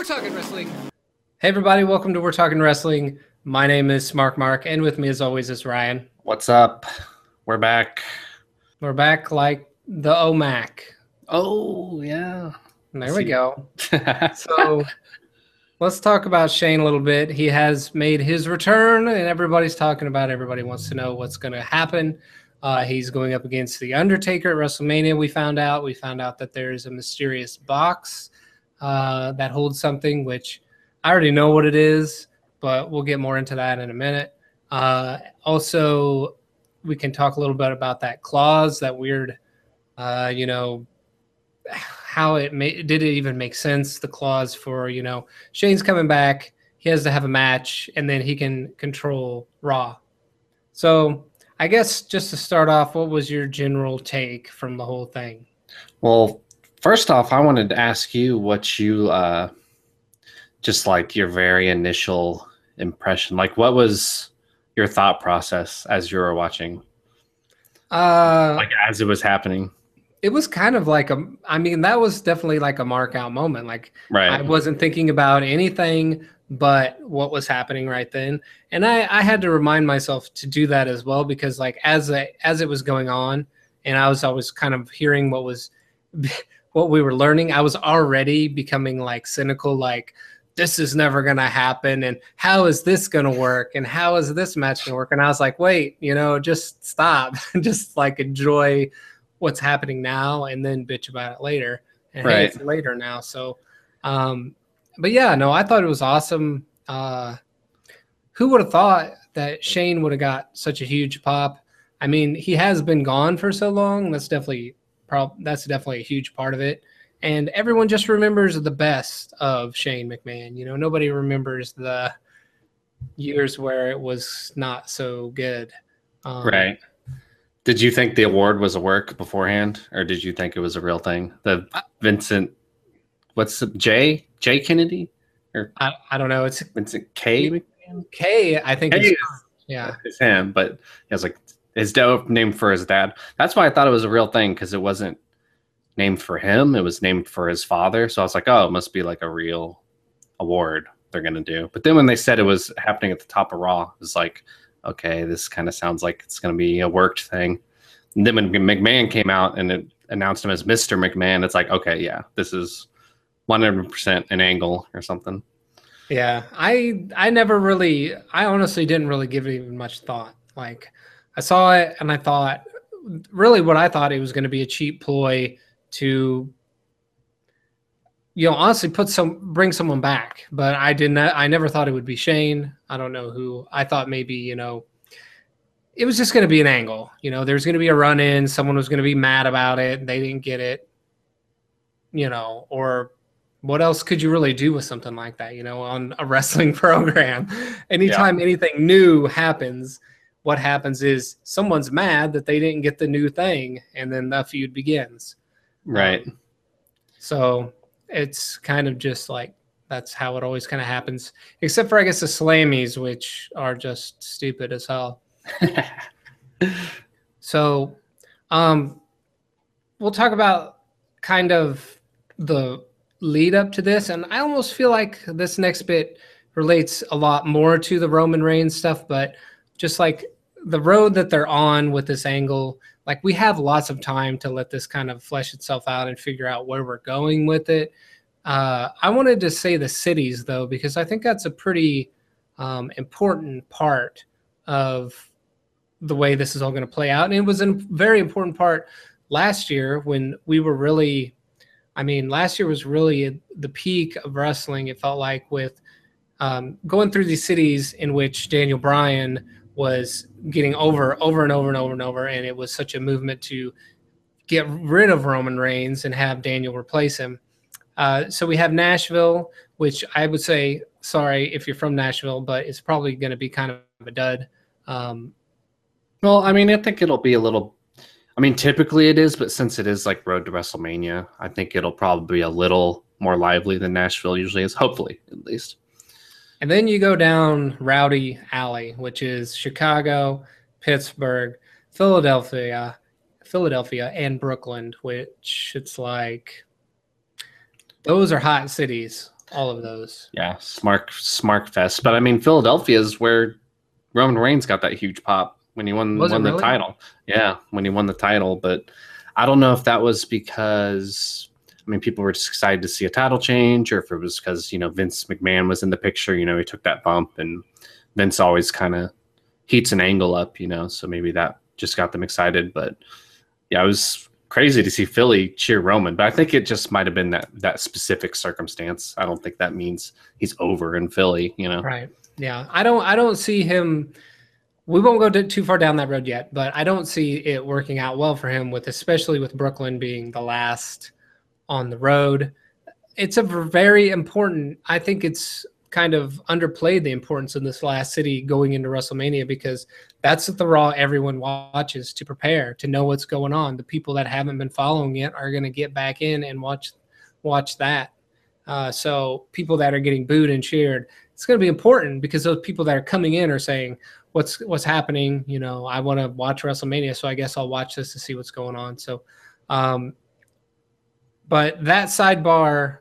We're talking wrestling. Hey everybody, welcome to We're Talking Wrestling. My name is Mark Mark, and with me as always is Ryan. What's up? We're back. We're back like the OMAC. Oh yeah. There we go. so let's talk about Shane a little bit. He has made his return, and everybody's talking about. It. Everybody wants to know what's going to happen. Uh, he's going up against the Undertaker at WrestleMania. We found out. We found out that there is a mysterious box uh, that holds something, which I already know what it is, but we'll get more into that in a minute. Uh, also, we can talk a little bit about that clause, that weird, uh, you know, how it made did it even make sense? The clause for you know Shane's coming back, he has to have a match, and then he can control Raw. So I guess just to start off, what was your general take from the whole thing? Well, first off, I wanted to ask you what you uh, just like your very initial impression. Like, what was your thought process as you were watching? Uh, like as it was happening. It was kind of like a. I mean, that was definitely like a mark out moment. Like, right. I wasn't thinking about anything but what was happening right then, and I I had to remind myself to do that as well because like as I, as it was going on, and I was always kind of hearing what was. what we were learning i was already becoming like cynical like this is never going to happen and how is this going to work and how is this match going to work? And i was like wait you know just stop just like enjoy what's happening now and then bitch about it later and right. hey, it's later now. So um but yeah no i thought it was awesome. Uh who would have thought that shane would have got such a huge pop? I mean he has been gone for so long that's definitely prob- that's definitely a huge part of it and everyone just remembers the best of Shane McMahon. You know, nobody remembers the years where it was not so good. Um, right. Did you think the award was a work beforehand, or did you think it was a real thing? The Vincent, what's the, Jay Jay Kennedy, or I, I don't know. It's Vincent K. K, I think. K yeah, it's him. But he was like his dope name for his dad. That's why I thought it was a real thing because it wasn't named for him. It was named for his father. So I was like, oh, it must be like a real award they're gonna do. But then when they said it was happening at the top of Raw, it was like, okay, this kind of sounds like it's gonna be a worked thing. And then when McMahon came out and it announced him as Mr. McMahon, it's like, okay, yeah, this is 100% an angle or something. Yeah, I I never really, I honestly didn't really give it even much thought. Like, I saw it and I thought, really, what I thought it was going to be a cheap ploy to you know honestly put some bring someone back but i didn't i never thought it would be shane. I don't know who. I thought maybe you know it was just going to be an angle you know there's going to be a run in someone was going to be mad about it they didn't get it you know or what else could you really do with something like that you know on a wrestling program? Anytime yeah. anything new happens what happens is someone's mad that they didn't get the new thing and then the feud begins Right. Um, so it's kind of just like that's how it always kind of happens, except for I guess the slammies, which are just stupid as hell. so, um, we'll talk about kind of the lead up to this, and I almost feel like this next bit relates a lot more to the Roman Reigns stuff, but just like the road that they're on with this angle like we have lots of time to let this kind of flesh itself out and figure out where we're going with it. Uh, I wanted to say the cities though, because I think that's a pretty um, important part of the way this is all going to play out. And it was a very important part last year when we were really, I mean, last year was really the peak of wrestling. It felt like with um, going through these cities in which Daniel Bryan was getting over over and over and over and over and it was such a movement to get rid of roman reigns and have daniel replace him. Uh, so we have nashville which i would say sorry if you're from nashville but it's probably going to be kind of a dud. Um, well i mean i think it'll be a little i mean typically it is but since it is like road to wrestlemania i think it'll probably be a little more lively than nashville usually is hopefully at least and then you go down Rowdy Alley, which is Chicago, Pittsburgh, Philadelphia, Philadelphia, and Brooklyn, which it's like those are hot cities. all of those. Yeah, Smart Smart Fest. But I mean, Philadelphia is where Roman Reigns got that huge pop when he won Was won the really? title. Yeah, when he won the title. But I don't know if that was because I mean people were just excited to see a title change, or if it was because you know Vince McMahon was in the picture. You know, he took that bump, and Vince always kind of heats an angle up. You know, so maybe that just got them excited. But yeah, it was crazy to see Philly cheer Roman, but I think it just might have been that that specific circumstance. I don't think that means he's over in Philly. You know. Right. Yeah. I don't I don't see him we won't go too far down that road yet, but I don't see it working out well for him with especially with Brooklyn being the last on the road. It's a very important I think it's kind of underplayed the importance of this last city going into WrestleMania because that's the raw everyone watches to prepare to know what's going on. The people that haven't been following it are going to get back in and watch watch that. Uh, so people that are getting booed and cheered, it's going to be important because those people that are coming in are saying, "What's what's happening?" You know, I want to watch WrestleMania, so I guess I'll watch this to see what's going on. So, um, but that sidebar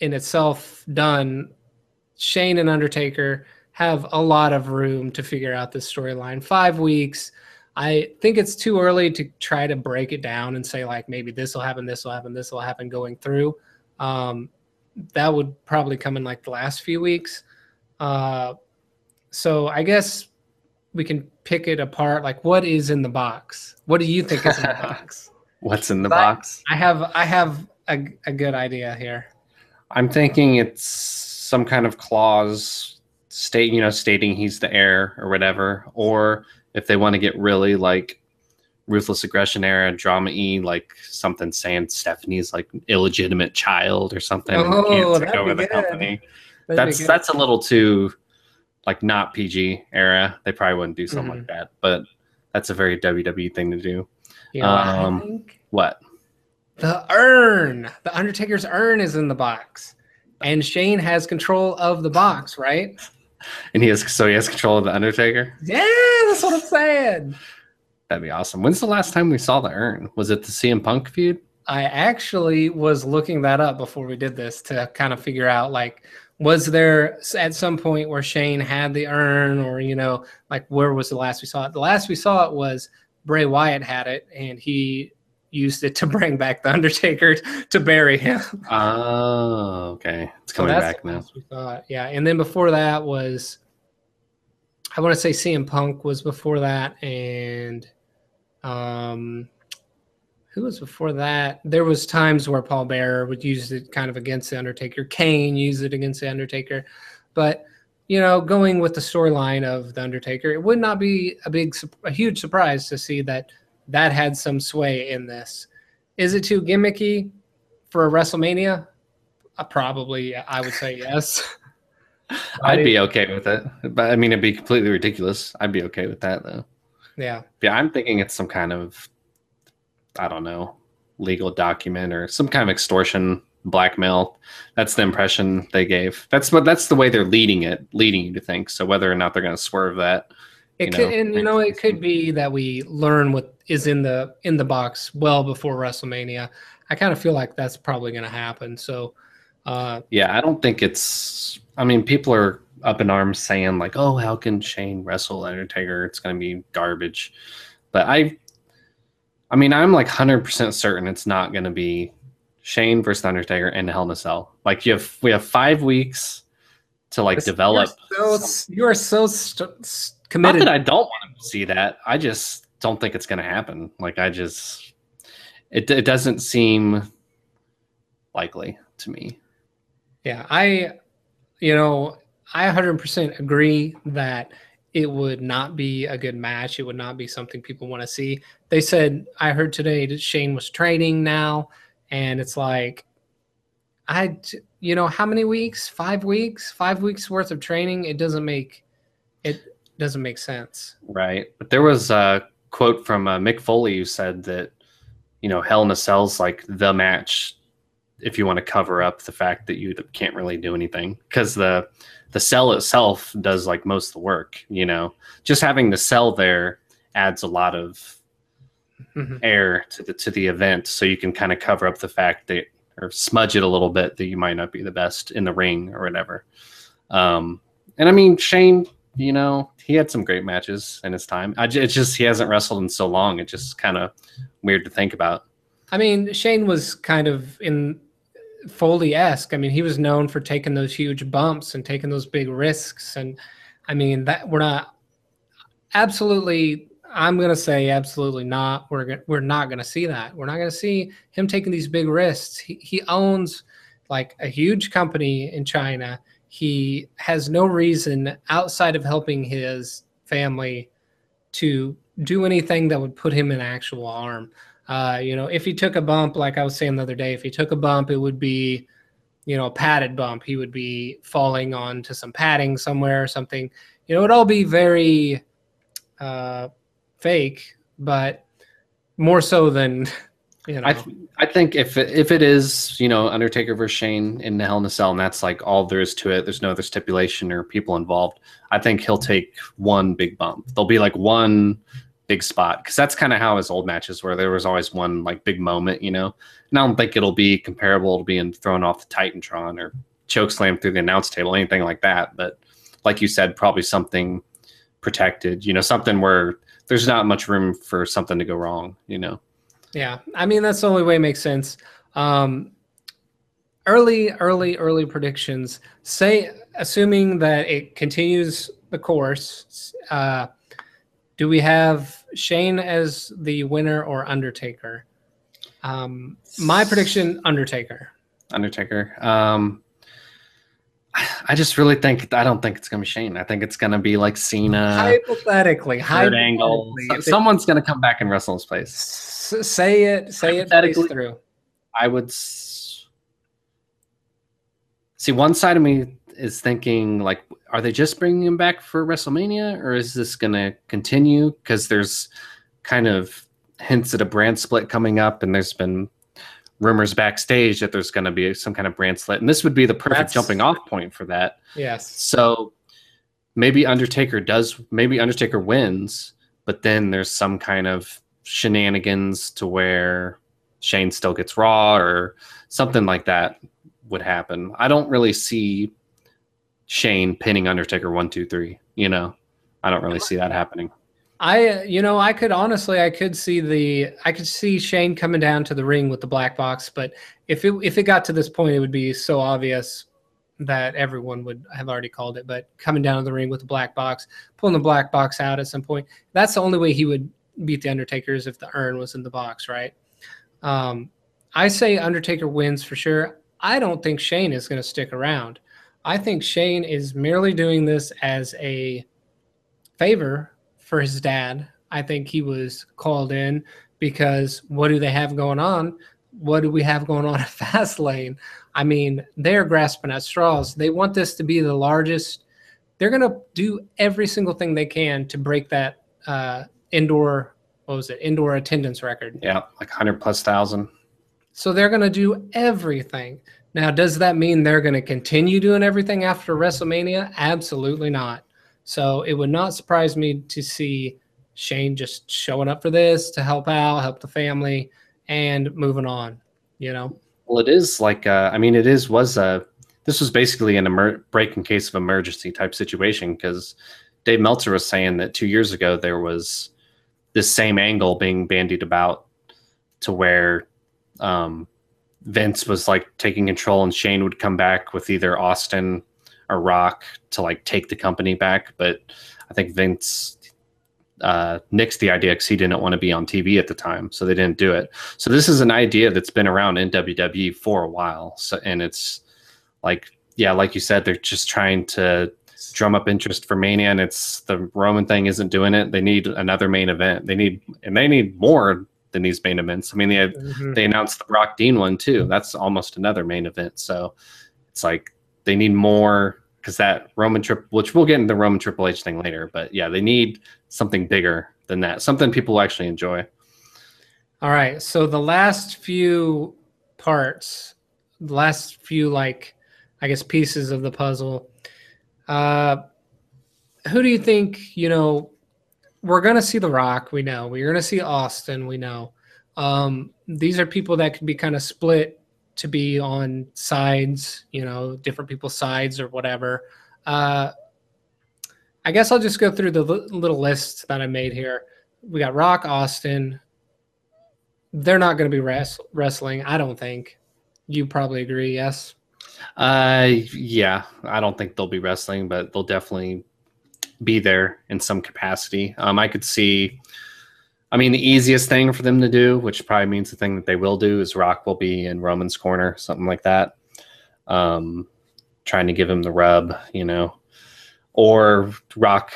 in itself done, Shane and Undertaker have a lot of room to figure out this storyline. Five weeks. I think it's too early to try to break it down and say like maybe this will happen, this will happen, this will happen going through. Um, that would probably come in like the last few weeks. Uh, so I guess we can pick it apart. Like, what is in the box? What do you think is in the box? What's in the But- box? I have I have a, a good idea here. I'm thinking it's some kind of clause state, you know, stating he's the heir or whatever. Or if they want to get really like ruthless aggression era drama e like something saying Stephanie's like illegitimate child or something Oh, can't take over the good. company. That'd that's that's a little too like not PG era. They probably wouldn't do something Mhm. like that, but that's a very WWE thing to do. You know, I um, think What? the urn, the Undertaker's urn is in the box, and Shane has control of the box, right? And he has so he has control of the Undertaker. Yeah, that's what I'm saying. That'd be awesome. When's the last time we saw the urn? Was it the CM Punk feud? I actually was looking that up before we did this to kind of figure out like was there at some point where Shane had the urn or you know like where was the last we saw it? The last we saw it was Bray Wyatt had it and he used it to bring back the Undertaker to bury him. Oh, okay. It's So coming that's back now. we it. Yeah, and then before that was I want to say CM Punk was before that and um who was before that? There was times where Paul Bearer would use it kind of against the Undertaker. Kane used it against the Undertaker, but you know, going with the storyline of the Undertaker, it would not be a big, a huge surprise to see that that had some sway in this. Is it too gimmicky for a WrestleMania? Uh, probably, I would say yes. I'd be okay with it, but I mean, it'd be completely ridiculous. I'd be okay with that though. Yeah, Yeah, I'm thinking it's some kind of, I don't know, legal document or some kind of extortion, blackmail. That's the impression they gave. That's what that's the way they're leading it, leading you to think. So whether or not they're going to swerve that, it You could, know, and you know, it could be that we learn what is in the in the box well before WrestleMania. I kind of feel like that's probably going to happen. So, uh, yeah, I don't think it's. I mean, people are up in arms saying like, "Oh, how can Shane wrestle Undertaker? It's going to be garbage." But I, I mean, I'm like hundred percent certain it's not going to be Shane versus Undertaker and Hell in a Cell. Like you have, we have five weeks to like develop. You're so, you are so st- s- Not committed. that I don't want to see that. I just don't think it's going to happen. Like I just, it it doesn't seem likely to me. Yeah, I, you know, I 100% agree that it would not be a good match. It would not be something people want to see. They said, I heard today that Shane was training now, and it's like, I, you know, how many weeks? Five weeks? Five weeks worth of training? It doesn't make, it doesn't make sense. Right. But there was a quote from uh, Mick Foley who said that, you know, Hell in a Cell's like the match if you want to cover up the fact that you can't really do anything because the the cell itself does like most of the work. You know, just having the cell there adds a lot of Mhm. air to the to the event, so you can kind of cover up the fact that or smudge it a little bit that you might not be the best in the ring or whatever. Um, and I mean, Shane, you know, he had some great matches in his time. I, it's just he hasn't wrestled in so long. It's just kind of weird to think about. I mean, Shane was kind of in Foley esque. I mean, he was known for taking those huge bumps and taking those big risks. And I mean, that we're not absolutely. I'm gonna say absolutely not. We're we're not gonna see that. We're not gonna see him taking these big risks. He, he owns like a huge company in China. He has no reason outside of helping his family to do anything that would put him in actual harm. Uh, you know, if he took a bump, like I was saying the other day, if he took a bump, it would be, you know, a padded bump. He would be falling onto some padding somewhere or something. You know, it'd all be very uh, fake, but more so than you know. I, th- I think if it, if it is you know Undertaker versus Shane in the Hell in a Cell and that's like all there is to it, there's no other stipulation or people involved. I think he'll take one big bump. There'll be like one big spot because that's kind of how his old matches were. There was always one like big moment, you know. And I don't think it'll be comparable to being thrown off the Titantron or choke slam through the announce table, anything like that. But like you said, probably something protected, you know, something where there's not much room for something to go wrong, you know. Yeah, I mean that's the only way it makes sense. Um, early, early, early predictions. Say, assuming that it continues the course. Uh, do we have Shane as the winner or Undertaker? Um, my prediction: Undertaker. Undertaker. Um, I just really think I don't think it's gonna be Shane. I think it's gonna be like Cena. Hypothetically, third angle. Someone's gonna come back and wrestle his place. Say it. Say it. Through. I would s- see one side of me is thinking like, are they just bringing him back for WrestleMania, or is this going to continue? Because there's kind of hints at a brand split coming up, and there's been rumors backstage that there's going to be some kind of brand split, and this would be the perfect That's, jumping off point for that. Yes. So maybe Undertaker does, maybe Undertaker wins, but then there's some kind of shenanigans to where Shane still gets Raw or something like that would happen. I don't really see Shane pinning Undertaker one, two, three. You know, I don't really see that happening. I, you know, I could honestly, I could see the, I could see Shane coming down to the ring with the black box, but if it if it got to this point, it would be so obvious that everyone would have already called it. But coming down to the ring with the black box, pulling the black box out at some point, that's the only way he would beat the Undertaker is if the urn was in the box, right? Um, I say Undertaker wins for sure. I don't think Shane is going to stick around. I think Shane is merely doing this as a favor for his dad. I think he was called in because what do they have going on? What do we have going on at Fastlane? I mean, they're grasping at straws. They want this to be the largest. They're going to do every single thing they can to break that uh, indoor, what was it, indoor attendance record. Yeah, like 100 plus thousand. So they're going to do everything. Now, does that mean they're going to continue doing everything after WrestleMania? Absolutely not. So it would not surprise me to see Shane just showing up for this to help out, help the family, and moving on. You know. Well, it is like uh, I mean, it is was a this was basically an emer- break in case of emergency type situation because Dave Meltzer was saying that two years ago there was this same angle being bandied about to where um, Vince was like taking control and Shane would come back with either Austin Rock to like take the company back. But I think Vince uh, nixed the idea because he didn't want to be on TV at the time, so they didn't do it. So this is an idea that's been around in WWE for a while. So and it's like yeah, like you said, they're just trying to drum up interest for Mania, and it's the Roman thing isn't doing it. They need another main event. They need and they need more than these main events. I mean, they mm-hmm. they announced the Brock Dean one too. That's almost another main event. So it's like they need more because that Roman trip, which we'll get into the Roman Triple H thing later, but yeah, they need something bigger than that, something people actually enjoy. All right. So the last few parts, the last few like, I guess pieces of the puzzle. Uh, who do you think you know we're gonna see The Rock. We know we're gonna see Austin. We know um, these are people that could be kind of split to be on sides, you know, different people's sides or whatever. Uh, I guess I'll just go through the li- little list that I made here. We got Rock, Austin. They're not going to be res- wrestling, I don't think. You probably agree, yes? Uh, yeah, I don't think they'll be wrestling, but they'll definitely be there in some capacity. Um, I could see. I mean, the easiest thing for them to do, which probably means the thing that they will do, is Rock will be in Roman's corner, something like that. Um, trying to give him the rub, you know, or Rock,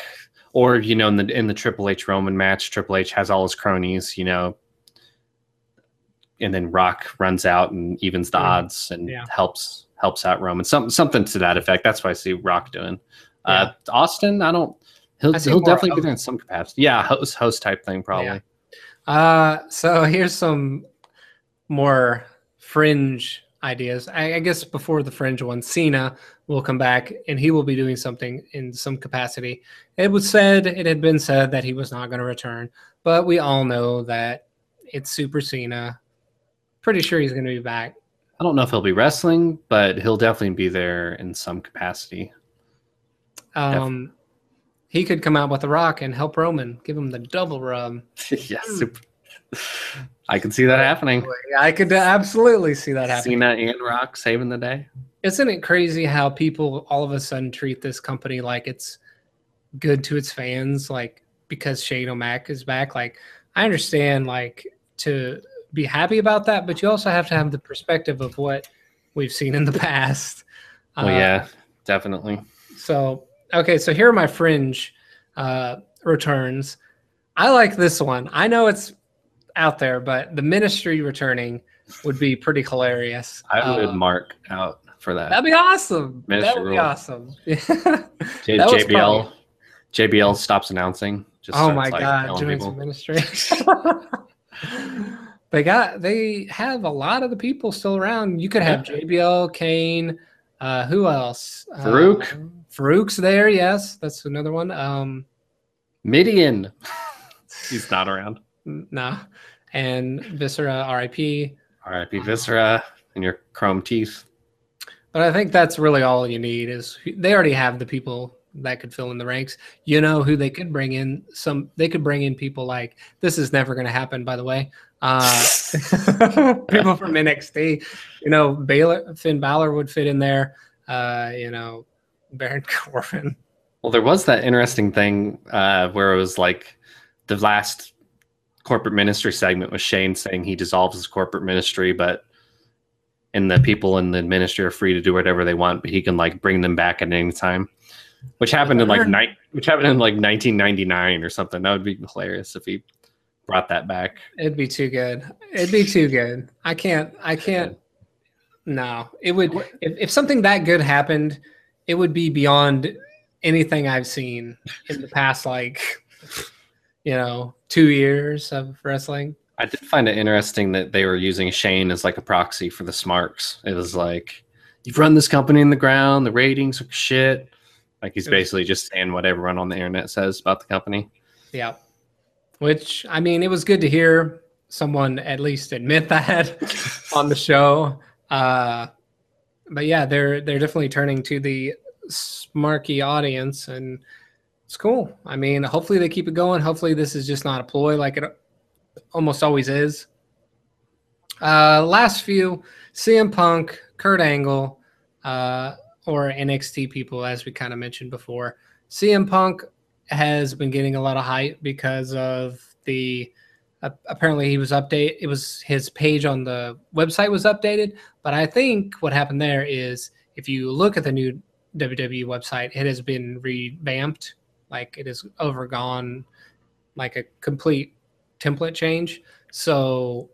or you know, in the in the Triple H Roman match, Triple H has all his cronies, you know, and then Rock runs out and evens the Mm. odds and Yeah. helps helps out Roman. Some something to that effect. That's what I see Rock doing. Uh, Austin, I don't. He'll he'll definitely be there in some capacity. Yeah, host host type thing probably. Uh, so here's some more fringe ideas. I, I guess before the fringe one, Cena will come back and he will be doing something in some capacity. It was said, it had been said that he was not going to return, but we all know that it's Super Cena. Pretty sure he's going to be back. I don't know if he'll be wrestling, but he'll definitely be there in some capacity. Um, he could come out with a rock and help Roman, give him the double rub. yeah, super. I can see that happening. I could absolutely see that happening. Cena and Rock saving the day. Isn't it crazy how people all of a sudden treat this company like it's good to its fans, like because Shane O'Mac is back? Like, I understand, like, to be happy about that, but you also have to have the perspective of what we've seen in the past. Well, Uh, yeah, definitely. So, okay, so here are my fringe uh, returns. I like this one. I know it's out there, but the ministry returning would be pretty hilarious. I would Uh, mark out for that. That'd be awesome. Ministry that would be awesome. J- JBL JBL stops announcing. Just oh my like, god, doing some ministry. they got they have a lot of the people still around. You could have JBL, Kane, uh, who else? Faarooq. Uh, Faarooq's there, yes. That's another one. Um Mideon. He's not around. Nah. And Viscera, RIP. R.I.P. Viscera and your chrome teeth. But I think that's really all you need is they already have the people that could fill in the ranks. You know who they could bring in some they could bring in people like this is never going to happen by the way. Uh people from NXT, you know, Balor Finn Balor would fit in there. Uh, you know, Baron Corbin. Well, there was that interesting thing uh, where it was like the last corporate ministry segment was Shane saying he dissolves his corporate ministry, but and the people in the ministry are free to do whatever they want, but he can like bring them back at any time. Which happened in like night, which happened in like 1999 or something. That would be hilarious if he brought that back. It'd be too good. It'd be too good. I can't I can't no. It would if, if something that good happened, it would be beyond anything I've seen in the past like you know, two years of wrestling. I did find it interesting that they were using Shane as like a proxy for the Smarks. It was like, you've run this company in the ground, the ratings are shit. Like he's basically just saying what everyone on the internet says about the company. Yeah. Which I mean, it was good to hear someone at least admit that on the show. Uh, but yeah, they're they're definitely turning to the smarky audience, and it's cool. I mean, hopefully they keep it going. Hopefully this is just not a ploy like it almost always is. Uh, last few: CM Punk, Kurt Angle, uh, or NXT people, as we kind of mentioned before. CM Punk has been getting a lot of hype because of the uh, apparently he was update it was his page on the website was updated but i think what happened there is if you look at the new wwe website it has been revamped like it has overgone like a complete template change so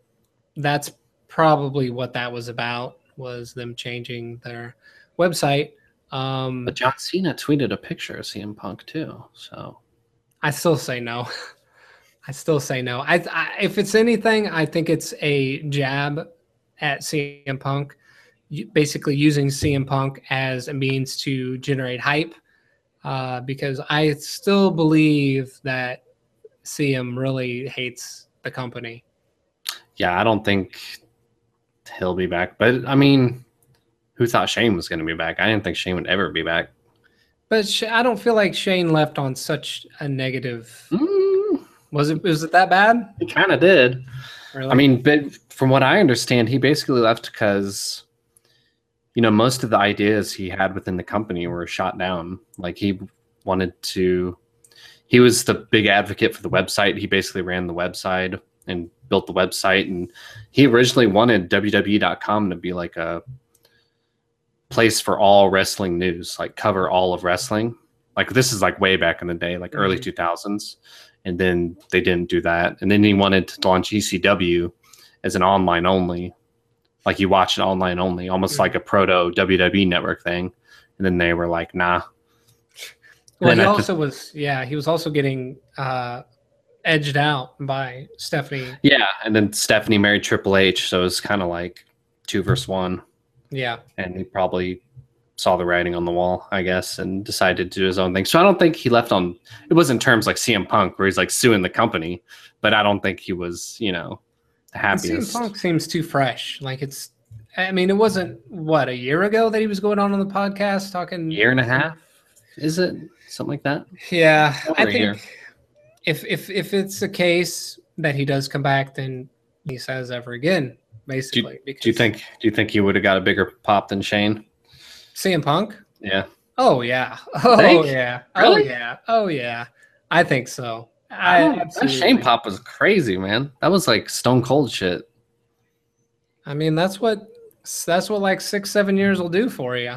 that's probably what that was about was them changing their website um But John Cena tweeted a picture of CM Punk too. So I still say no. I still say no. I, I if it's anything, I think it's a jab at CM Punk, basically using CM Punk as a means to generate hype. Uh, because I still believe that CM really hates the company. yeah, I don't think he'll be back. But I mean, who thought Shane was going to be back? I didn't think Shane would ever be back. But I don't feel like Shane left on such a negative. Mm, Was it? Was it that bad? he kind of did. Really? I mean, but from what I understand, he basically left because, you know, most of the ideas he had within the company were shot down. Like he wanted to, he was the big advocate for the website. He basically ran the website and built the website. And he originally wanted WWE.com to be like a place for all wrestling news, like cover all of wrestling. Like this is like way back in the day, like early Mhm. 2000s. And then they didn't do that. And then he wanted to launch ECW as an online only, like you watch it online only, almost Mhm. like a proto WWE network thing. And then they were like, nah. well, then he also was. Yeah, he was also getting uh, edged out by Stephanie. Yeah. And then Stephanie married Triple H. So it was kind of like two versus one. Yeah, And he probably saw the writing on the wall, I guess, and decided to do his own thing. So I don't think he left on, it wasn't terms like CM Punk where he's like suing the company, but I don't think he was, you know, the And CM. Punk seems too fresh. Like it's. I mean, it wasn't what a year ago that he was going on on the podcast talking. Year and a half, is it? Something like that? Yeah, I Over year. think if if if it's a case that he does come back, then he says ever again, basically. because Do you think do you think he would have got a bigger pop than Shane? CM Punk? Yeah. Oh yeah. Oh yeah. Oh Really? yeah. Oh yeah. I think so. I I that Shane pop was crazy, man. That was like stone cold shit. I mean, that's what that's what like six, seven years will do for you.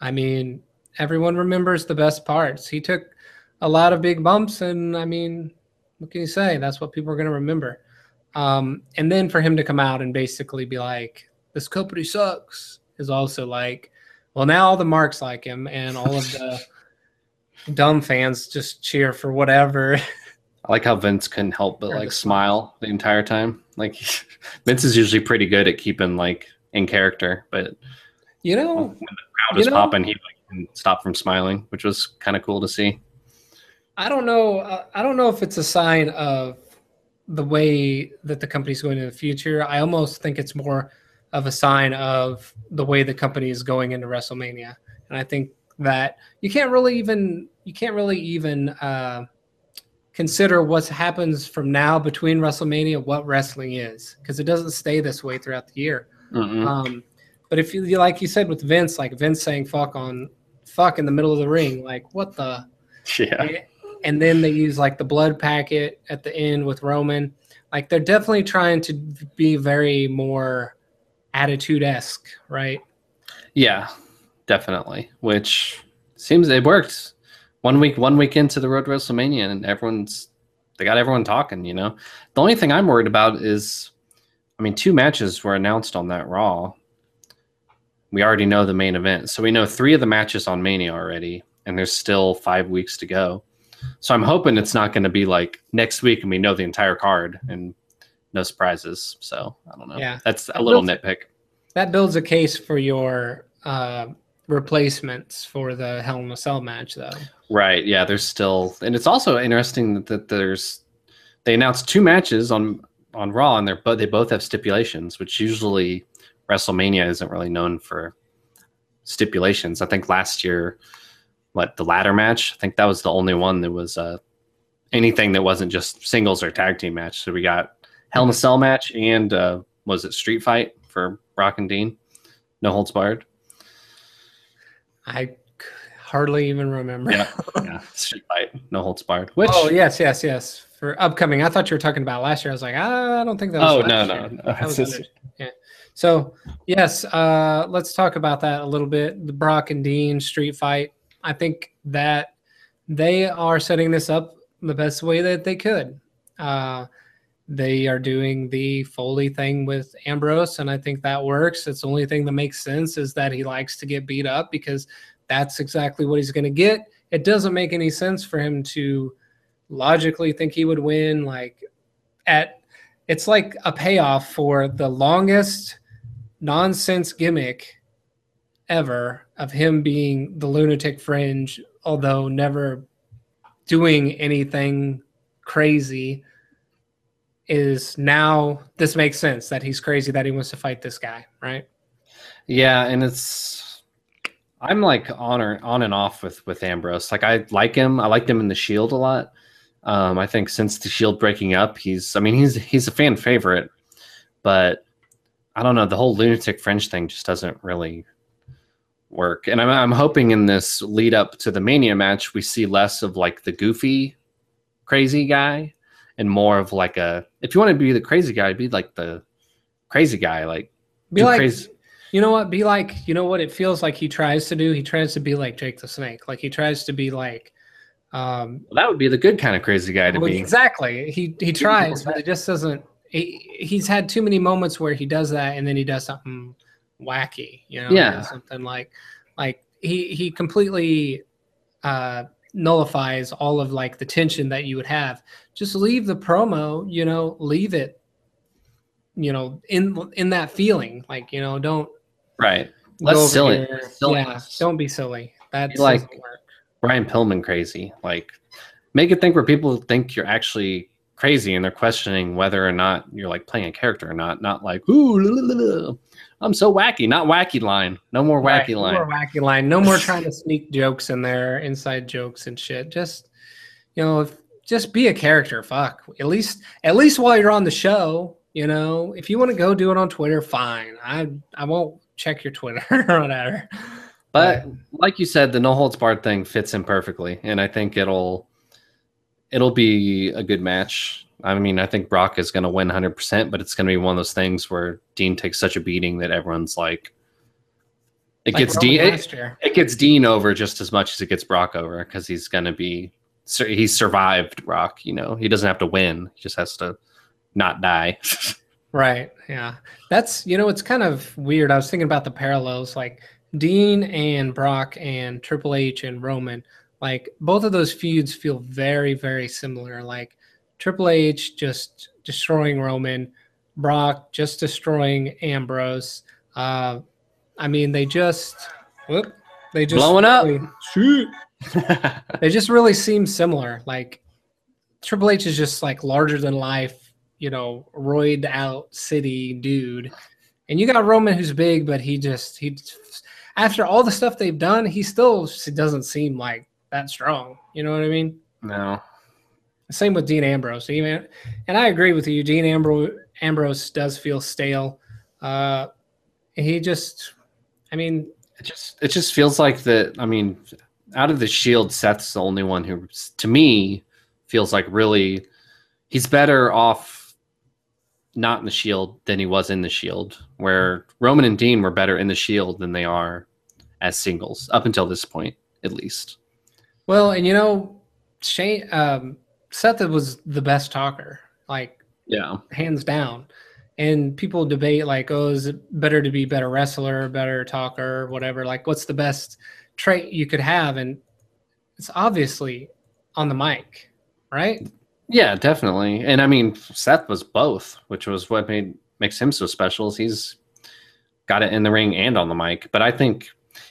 I mean, everyone remembers the best parts. He took a lot of big bumps, and I mean, what can you say? That's what people are going to remember. Um, and then for him to come out and basically be like, "This company sucks," is also like, well, now all the marks like him, and all of the dumb fans just cheer for whatever. I like how Vince couldn't help but like smile the entire time. Like Vince is usually pretty good at keeping like in character, but You know, when the crowd is know- popping, he like couldn't stop from smiling, which was kind of cool to see. I don't know. Uh, I don't know if it's a sign of the way that the company's going in the future. I almost think it's more of a sign of the way the company is going into WrestleMania, and I think that you can't really even you can't really even uh, consider what happens from now between WrestleMania what wrestling is because it doesn't stay this way throughout the year. Mm-mm. Um, but if you like you said with Vince, like Vince saying "fuck" on "fuck" in the middle of the ring, like what the yeah, and then they use like the blood packet at the end with Roman. Like they're definitely trying to be very more attitude esque, right? yeah, definitely. Which seems it worked. One week, one week into the road to WrestleMania, and everyone's they got everyone talking. You know, the only thing I'm worried about is, I mean, two matches were announced on that Raw. We already know the main event, so we know three of the matches on Mania already, and there's still five weeks to go. So I'm hoping it's not going to be like next week and we know the entire card and no surprises. So I don't know. Yeah. that's a little builds- nitpick. That builds a case for your uh, replacements for the Hell in a Cell match, though. Right. Yeah. There's still, and it's also interesting that, that there's they announced two matches on on Raw, and they're but they both have stipulations, which usually WrestleMania isn't really known for stipulations. I think last year, what the ladder match, I think that was the only one that was uh anything that wasn't just singles or tag team match. So we got Hell in a Cell match and uh was it Street Fight for Brock and Dean? No holds barred. I hardly even remember. Yeah. yeah. Street Fight, no holds barred. Which Oh yes, yes, yes. For upcoming, I thought you were talking about last year. I was like, ah, I don't think that was. Oh, no, no, no. That was just- yeah. So yes, uh, let's talk about that a little bit. The Brock and Dean street fight. I think that they are setting this up the best way that they could. Uh, they are doing the Foley thing with Ambrose, and I think that works. It's the only thing that makes sense is that he likes to get beat up because that's exactly what he's going to get. It doesn't make any sense for him to logically think he would win. Like at, it's like a payoff for the longest nonsense gimmick ever of him being the lunatic fringe, although never doing anything crazy is now this makes sense that he's crazy that he wants to fight this guy, right? Yeah, and it's I'm like on or on and off with with Ambrose. Like I like him. I liked him in the Shield a lot. Um, I think since the Shield breaking up, he's I mean he's he's a fan favorite, but I don't know the whole lunatic fringe thing just doesn't really work. And I'm I'm hoping in this lead up to the Mania match we see less of like the goofy, crazy guy, and more of like a if you want to be the crazy guy, be like the crazy guy, like Be like crazy. you know what? Be like you know what it feels like he tries to do. He tries to be like Jake the Snake. Like he tries to be like um Well, that would be the good kind of crazy guy to well, be. exactly. He he tries, but it just doesn't he, he's had too many moments where he does that and then he does something wacky, you know, Yeah. something like like he he completely uh nullifies all of like the tension that you would have. Just leave the promo, you know, leave it you know in in that feeling like you know don't Right. Less over silly. yeah don't be silly that's like- work. Brian Pillman crazy. Like make it think where people think you're actually crazy and they're questioning whether or not you're like playing a character or not. Not like, ooh. I'm so wacky. Not wacky line. No more Right, wacky no line. more wacky line. No more trying to sneak jokes in there, inside jokes and shit. Just you know, if, just be a character. Fuck. At least, at least while you're on the show, you know, if you want to go do it on Twitter, fine. I I won't check your Twitter or whatever. But like you said, the no holds barred thing fits in perfectly, and I think it'll it'll be a good match. I mean, I think Brock is going to win 100, percent but it's going to be one of those things where Dean takes such a beating that everyone's like, it Like gets Dean. It, it gets Dean over just as much as it gets Brock over because he's going to be he's survived Brock. You know, he doesn't have to win; he just has to not die. Right. Yeah. That's, you know, it's kind of weird. I was thinking about the parallels like Dean and Brock and Triple H and Roman. Like both of those feuds feel very, very similar. Like Triple H just destroying Roman, Brock just destroying Ambrose. Uh, I mean, they just, whoop, they just Blowing up. shoot. They just really seem similar. Like Triple H is just like larger than life, you know, roid out city dude. And you got Roman who's big, but he just he after all the stuff they've done, he still doesn't seem like that strong. You know what I mean? no, Same with Dean Ambrose. Even and I agree with you. Dean Ambrose Ambrose does feel stale. Uh he just I mean, it just it just feels like that. I mean, out of the Shield, Seth's the only one who, to me, feels like really he's better off not in the Shield than he was in the Shield. Where Roman and Dean were better in the Shield than they are as singles up until this point, at least. well, and you know, Shane um Seth was the best talker. Like Yeah, hands down. And people debate like, oh, is it better to be better wrestler, better talker, whatever? Like, what's the best trait you could have? And it's obviously on the mic, right? yeah, definitely. And I mean, Seth was both, which was what made makes him so special. Is he's got it in the ring and on the mic. But I think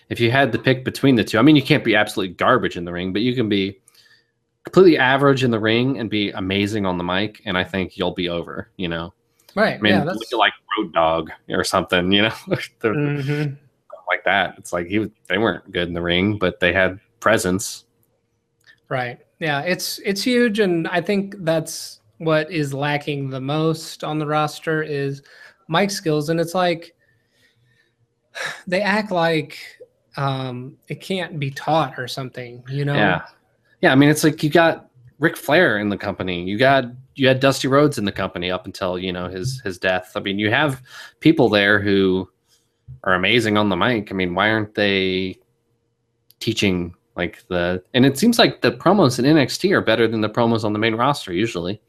if you had to pick between the two, I mean, you can't be absolutely garbage in the ring, but you can be completely average in the ring and be amazing on the mic. And I think you'll be over. You know, Right. I mean, yeah, that's like Road Dog or something. You know, They're Mhm. like that. It's like he was- they weren't good in the ring, but they had presence. right. Yeah, it's it's huge, and I think that's what is lacking the most on the roster is mic skills, and it's like they act like um, it can't be taught or something. You know? Yeah. Yeah. I mean, it's like you got Ric Flair in the company. You got you had Dusty Rhodes in the company up until you know his his death. I mean, you have people there who are amazing on the mic. I mean, why aren't they teaching like the? And it seems like the promos in NXT are better than the promos on the main roster usually.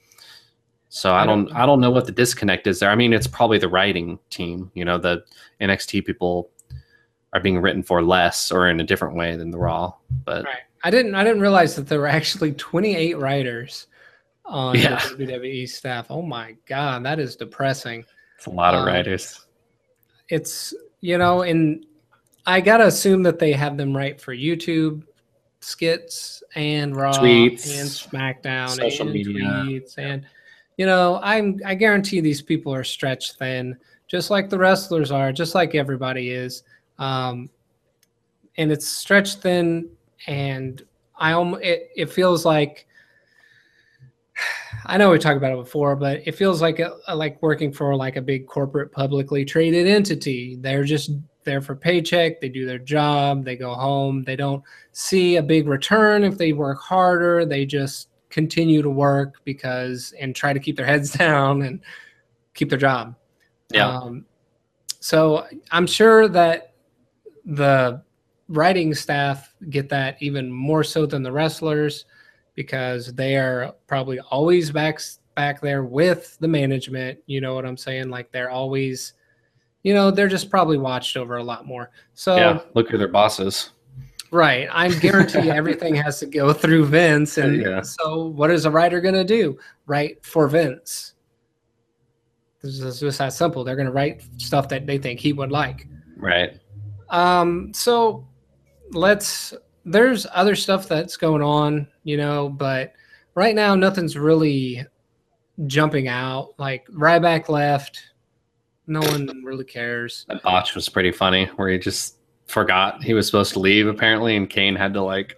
So I don't- I don't know what the disconnect is there. I mean, it's probably the writing team. You know, the NXT people are being written for less or in a different way than the Raw. But Right. I didn't I didn't realize that there were actually 28 writers on Yeah. the WWE staff. Oh my god, that is depressing. it's a lot of Um, writers. It's you know, and I gotta assume that they have them write for YouTube skits and Raw Tweets, and SmackDown social and media. tweets and you know, I'm I guarantee these people are stretched thin, just like the wrestlers are, just like everybody is. Um, and it's stretched thin, and I almost it, it feels like I know we talked about it before, but it feels like a, like working for like a big corporate publicly traded entity. They're just there for paycheck. They do their job. They go home. They don't see a big return if they work harder. They just continue to work because and try to keep their heads down and keep their job. Yeah. Um, so I'm sure that the writing staff get that even more so than the wrestlers because they are probably always back back there with the management. You know what I'm saying? Like they're always, you know, they're just probably watched over a lot more. So yeah, look at their bosses. Right. I'm guarantee everything has to go through Vince. And Yeah. so what is a writer going to do? Write for Vince. This is just that simple. They're going to write stuff that they think he would like. Right. Um, so let's, there's other stuff that's going on, you know, but right now nothing's really jumping out. Like Ryback left. No one really cares. That botch was pretty funny where he just forgot he was supposed to leave apparently, and Kane had to like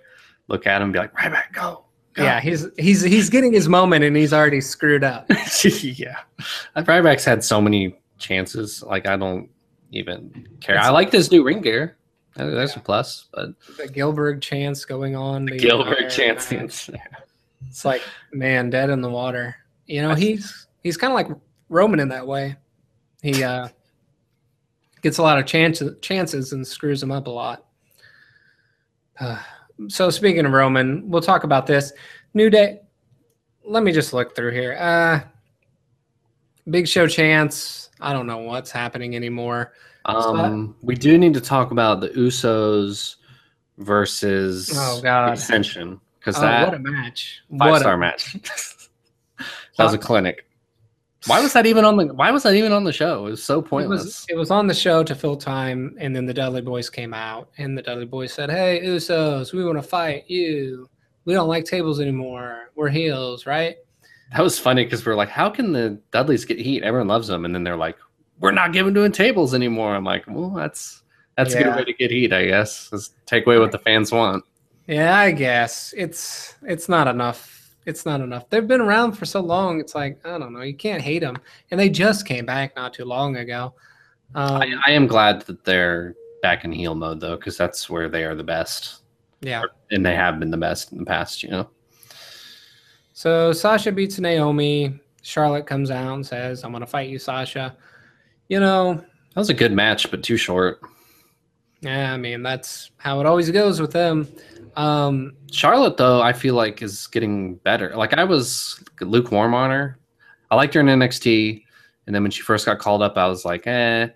look at him and be like, right back, go. go." Yeah, he's he's he's getting his moment and he's already screwed up. yeah. Uh, Ryback's had so many chances. Like I don't even care. It's- I like this new ring gear. That- That's a plus, but the Gilbert chance going on. The Gilbert entire chance. It's like man, dead in the water. You know, he's he's kind of like Roman in that way. He uh, gets a lot of chances chances and screws them up a lot. Uh, so speaking of Roman, we'll talk about this new day. Let me just look through here. Uh, Big Show chance. I don't know what's happening anymore. Um, we do need to talk about the Usos versus Oh, God. Ascension because Oh, that what a match! five What a- match. that was a clinic. Why was that even on the? Why was that even on the show? It was so It pointless. was, it was on the show to fill time, and then the Dudley Boys came out, and the Dudley Boys said, "Hey, Usos, we want to fight you. We don't like tables anymore. We're heels, right?" That was funny because we're like, how can the Dudleys get heat? Everyone loves them, and then they're like, we're not giving doing tables anymore. I'm like, well, that's that's a good way to get heat, I guess. Is take away what the fans want. Yeah, I guess it's it's not enough. It's not enough. They've been around for so long. It's like I don't know. You can't hate them, and they just came back not too long ago. Um, I, I am glad that they're back in heel mode though, because that's where they are the best, yeah. and they have been the best in the past. You know. So Sasha beats Naomi. Charlotte comes out and says, "I'm going to fight you, Sasha." You know, That was a good match, but too short. yeah. I mean, that's how it always goes with them. Um, Charlotte, though, I feel like is getting better. Like I was lukewarm on her. I liked her in NXT, and then when she first got called up, I was like, eh.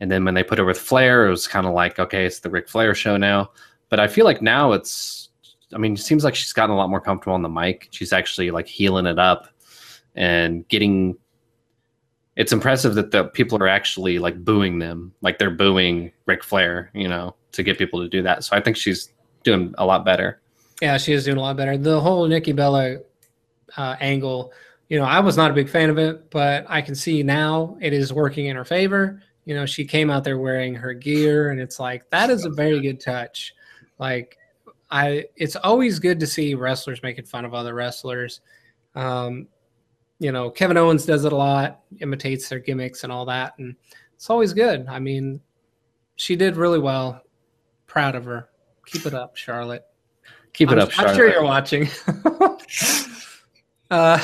And then when they put her with Flair, it was kind of like, okay, it's the Ric Flair show now. But I feel like now it's, I mean, it seems like she's gotten a lot more comfortable on the mic. She's actually like healing it up and getting. It's impressive that the people are actually like booing them, like they're booing Ric Flair, you know, to get people to do that. So I think she's doing a lot better. Yeah, she is doing a lot better. The whole Nikki Bella uh, angle, you know, I was not a big fan of it, but I can see now it is working in her favor. You know, she came out there wearing her gear, and it's like that is a very good touch. Like, I, it's always good to see wrestlers making fun of other wrestlers. Um, you know, Kevin Owens does it a lot, imitates their gimmicks and all that, and it's always good. I mean, she did really well. Proud of her. Keep it up, Charlotte. Keep it I'm, up, I'm sure you're watching. uh,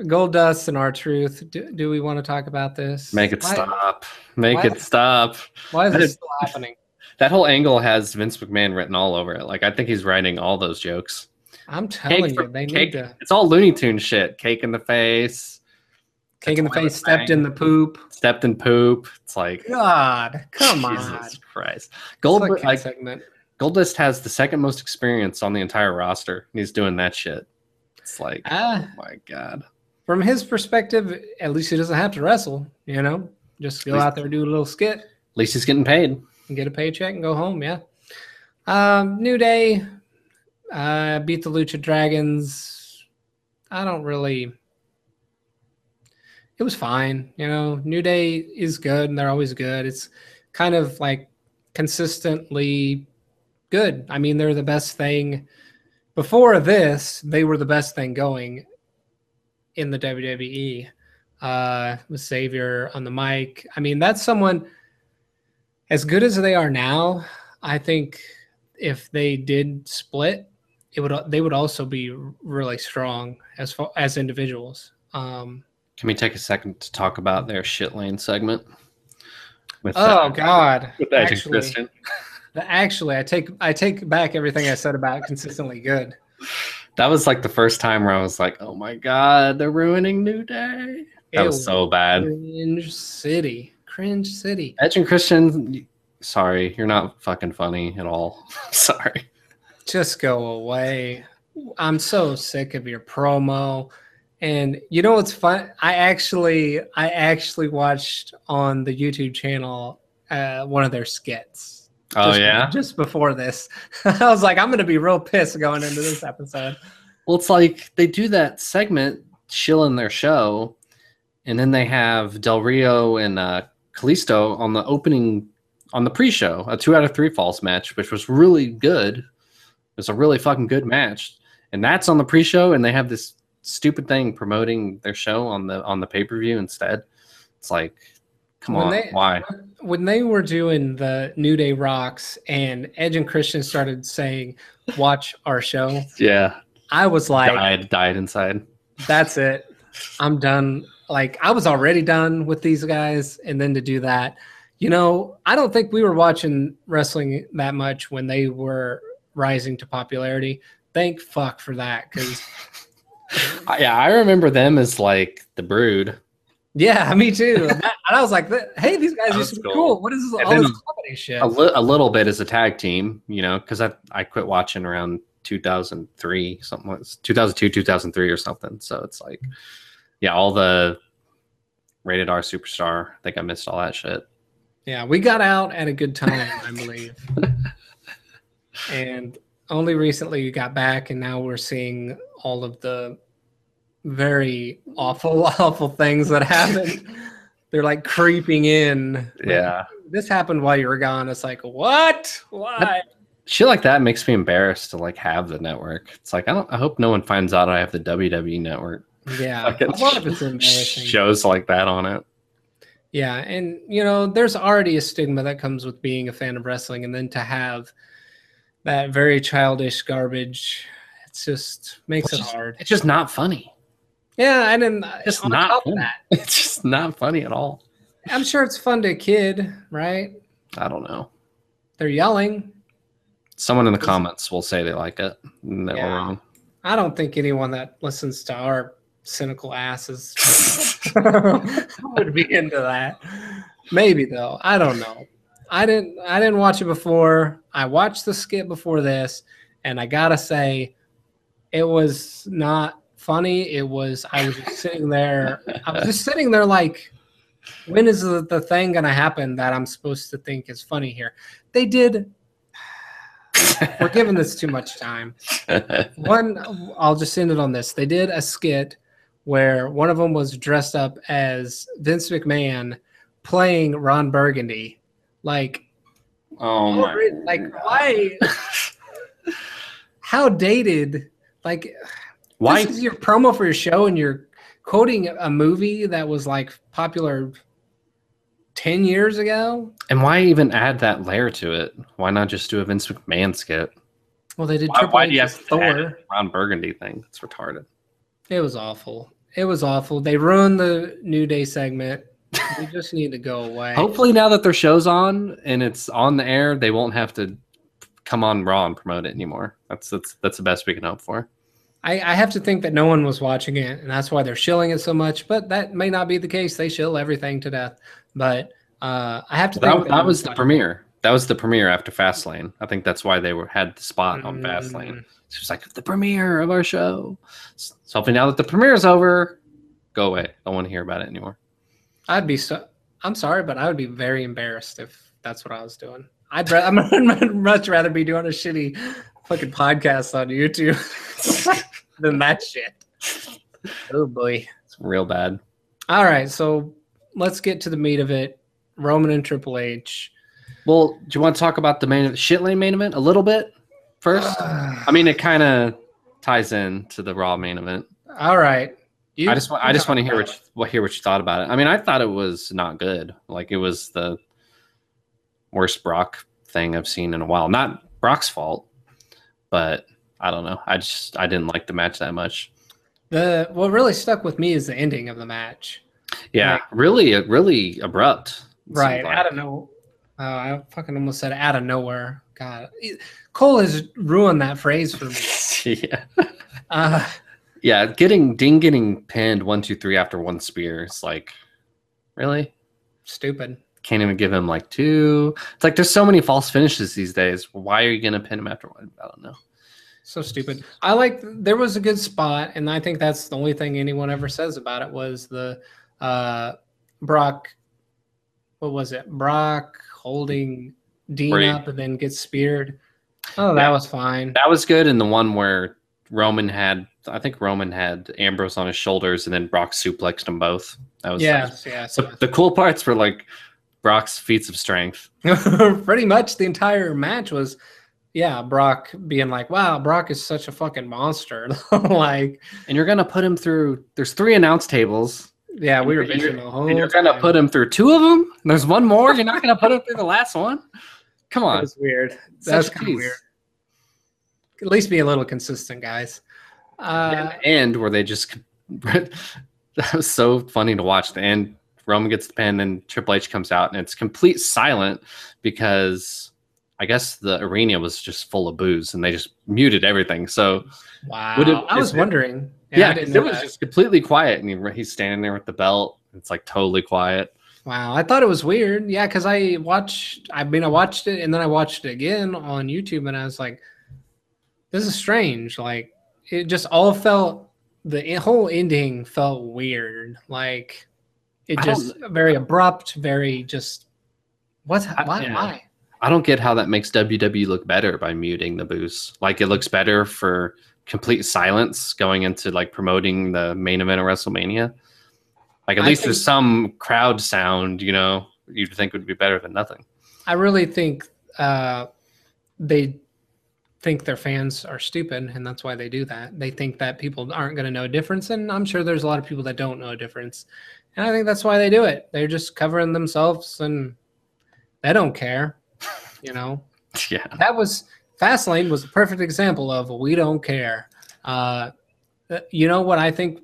Goldust and R-Truth. Do, do we want to talk about this? Make it Why- stop. Make why- it stop. Why is this still happening? That whole angle has Vince McMahon written all over it. Like I think he's writing all those jokes. I'm telling for- you, they cake- need to. It's all Looney Tune shit. Cake in the face, Cake in the face, stepped thing. in the poop. stepped in poop. It's like God, come on. Jesus Christ. Gold like like, segment. Goldust has the second most experience on the entire roster. And he's doing that shit. It's like, Ah, oh my god. from his perspective, at least he doesn't have to wrestle. You know, just go least- out there, do a little skit, At least he's getting paid. get a paycheck, and go home. Yeah. Um, New Day uh, beat the Lucha Dragons. I don't really. it was fine. You know, New Day is good and they're always good. It's kind of like consistently good. I mean, they're the best thing. Before this, they were the best thing going in the WWE. Uh, with Xavier on the mic. I mean, that's someone as good as they are now. I think if they did split, it would they would also be really strong as far as individuals. Um, Can we take a second to talk about their shit lane segment? With oh God! with and Actually- Christian. Actually, I take I take back everything I said about consistently good. That was like the first time where I was like, "Oh my god, they're ruining New Day." That It was so bad. Cringe City, cringe city. Edge and Christian, sorry, you're not fucking funny at all. sorry. Just go away. I'm so sick of your promo. And you know what's fun? I actually I actually watched on the YouTube channel uh, one of their skits. Oh just- yeah. Just before this. I was like, I'm gonna be real pissed going into this episode. Well, it's like they do that segment chilling their show, and then they have Del Rio and uh, Kalisto on the opening on the pre-show, a two out of three falls match, which was really good. It was a really fucking good match, and that's on the pre-show, and they have this stupid thing promoting their show on the on the pay-per-view instead. It's like, come When on, they- why? When they were doing the New Day Rocks and Edge and Christian started saying, Watch our show, Yeah, I was like, died, died inside. that's it. I'm done. Like I was already done with these guys, and then to do that, you know, I don't think we were watching wrestling that much when they were rising to popularity. Thank fuck for that, because I- Yeah, I remember them as like the Brood. yeah, me too. And I was like, hey, these guys That used to be cool. cool. What is this, all this comedy shit? a, li- a little bit as a tag team, you know, because I I quit watching around 2003, something like 2002, 2003 or something. So it's like, yeah, all the rated R superstar. I think I missed all that shit. Yeah, we got out at a good time, I believe. and only recently you got back, and now we're seeing all of the very awful, awful things that happened. They're like creeping in. Like, Yeah, This happened while you were gone. It's like, what? Why? shit like that makes me embarrassed to like have the network. It's like I don't. I hope no one finds out I have the WWE network. Yeah. Fucking A lot of it's embarrassing. Shows like that on it. Yeah, and you know, there's already a stigma that comes with being a fan of wrestling, and then to have that very childish garbage, it's just makes It's it just- hard. It's just not funny. Yeah, and then uh, It's not that, It's just not funny at all. I'm sure it's fun to a kid, right? I don't know. They're yelling. Someone in the comments will say they like it. And they Yeah. were wrong. I don't think anyone that listens to our cynical asses would be into that. Maybe though. I don't know. I didn't I didn't watch it before. I watched the skit before this, and I gotta say, it was not funny. It was I was just sitting there. I was just sitting there like, when is the, the thing gonna happen that I'm supposed to think is funny here? They did. We're giving this too much time one i'll just end it on this they did a skit where one of them was dressed up as vince mcmahon playing ron burgundy like oh my. like why how dated like Why? this is your promo for your show and you're quoting a movie that was like popular 10 years ago And why even add that layer to it? Why not just do a Vince McMahon skit? well they did Why, Triple why do you have thor a Ron Burgundy thing? It's retarded. It was awful. It was awful. They ruined the New Day segment. We just need to go away. Hopefully, now that their show's on and it's on the air, they won't have to come on Raw and promote it anymore. That's that's that's the best we can hope for. I, I have to think that no one was watching it, and that's why they're shilling it so much. But that may not be the case. They shill everything to death. But uh, I have to think That, that was the premiere. That was the premiere after Fastlane. I think that's why they were had the spot on Fastlane. Mm, She was like the premiere of our show. So hopefully, now that the premiere's over, go away. I don't want to hear about it anymore. I'd be so. I'm sorry, but I would be very embarrassed if that's what I was doing. I'd ra- I'd much rather be doing a shitty fucking podcast on YouTube than that shit. Oh boy. It's real bad. All right, so let's get to the meat of it. Roman and Triple H. Well, do you want to talk about the main shit lane main event a little bit first? I mean, it kind of ties in to the Raw main event. All right. You, I just want I just want to hear what you, what hear what you thought about it. I mean, I thought it was not good. Like it was the worst Brock thing I've seen in a while. Not Brock's fault, but I don't know. I just I didn't like the match that much. The what really stuck with me is the ending of the match. Yeah, like, really, really abrupt. Right, like. out of no, uh, I fucking almost said out of nowhere. God, Cole has ruined that phrase for me. yeah. Uh, yeah, getting Dean getting pinned one, two, three after one spear is like, really stupid. Can't even give him like two. It's like there's so many false finishes these days. Why are you gonna pin him after one? I don't know. So stupid. I like there was a good spot, and I think that's the only thing anyone ever says about it was the uh Brock. What was it? Brock holding Dean Brady. up and then gets speared. Oh, that yeah. was fine. That was good. And the one where Roman had, I think Roman had Ambrose on his shoulders, and then Brock suplexed them both. That was yes, yes. So yes. the cool parts were like Brock's feats of strength. Pretty much the entire match was, yeah, Brock being like, "Wow, Brock is such a fucking monster." like, and you're gonna put him through. There's three announce tables. Yeah, we were bitching the whole. And you're gonna put him through two of them. There's one more. You're not gonna put him through the last one. Come on. That's weird. That's kind of weird. At least be a little consistent, guys. Uh, end where they just that was so funny to watch. The end Roman gets the pin and Triple H comes out and it's complete silent because I guess the arena was just full of boos and they just muted everything. So wow, it, I was wondering. Yeah, yeah it was that. just completely quiet and he, he's standing there with the belt. It's like totally quiet. Wow, I thought it was weird. Yeah, because I watched. I mean, I watched it and then I watched it again on YouTube, and I was like, "This is strange." Like, it just all felt. The whole ending felt weird. Like, it just very abrupt, very just what's why, yeah. why? I don't get how that makes WWE look better by muting the boost. Like it looks better for complete silence going into like promoting the main event of WrestleMania. Like at I least think, there's some crowd sound, you know, you'd think would be better than nothing. I really think uh, they think their fans are stupid and that's why they do that. They think that people aren't going to know a difference and I'm sure there's a lot of people that don't know a difference. And I think that's why they do it. They're just covering themselves and they don't care, you know. Yeah. That was Fastlane was a perfect example of we don't care. Uh, you know what I think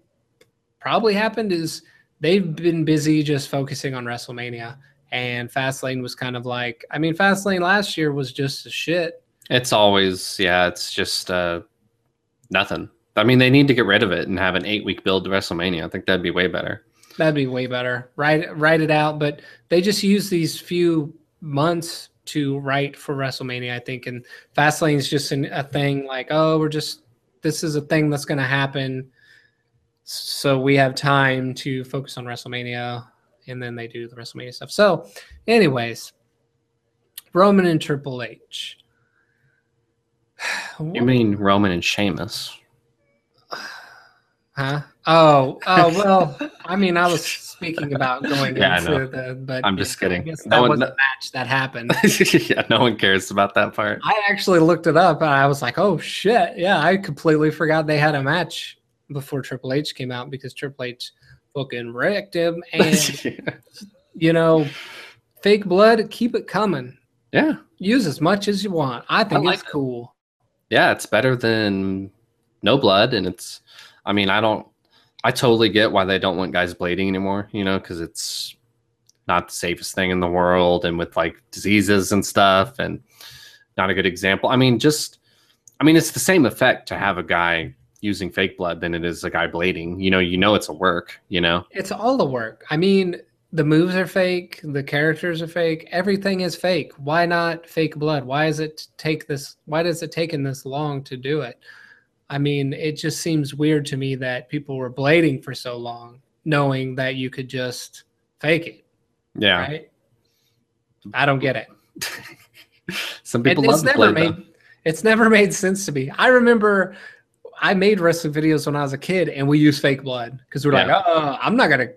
probably happened is they've been busy just focusing on WrestleMania, and Fastlane was kind of like, I mean, Fastlane last year was just a shit. It's always, yeah, it's just uh, nothing. I mean, they need to get rid of it and have an eight week build to WrestleMania. I think that'd be way better. That'd be way better. Write write it out, but they just use these few months to write for WrestleMania, I think. And Fastlane is just an, a thing like, oh, we're just this is a thing that's going to happen, so we have time to focus on WrestleMania, and then they do the WrestleMania stuff. So, anyways, Roman and Triple H. You mean Roman and Sheamus? Huh? Oh, oh well. I mean, I was speaking about going yeah, into the, but I'm just kidding. that no was one, the match that happened. yeah, no one cares about that part. I actually looked it up, and I was like, oh shit, yeah, I completely forgot they had a match before Triple H came out because Triple H fucking wrecked him, and yeah. you know, fake blood, keep it coming. Yeah, use as much as you want. I think I like it's cool. Yeah, it's better than no blood, and it's I mean, I don't, I totally get why they don't want guys blading anymore, you know, because it's not the safest thing in the world and with like diseases and stuff and not a good example. I mean, just, I mean, it's the same effect to have a guy using fake blood than it is a guy blading. You know, you know, it's a work, you know? It's all the work. I mean, the moves are fake, the characters are fake, everything is fake. Why not fake blood? Why is it take this? Why does it taken this long to do it? I mean, it just seems weird to me that people were blading for so long, knowing that you could just fake it. Yeah. Right? I don't get it. Some people it, love it's never made, It's never made sense to me. I remember I made wrestling videos when I was a kid, and we used fake blood because we're yeah. like, oh, I'm not gonna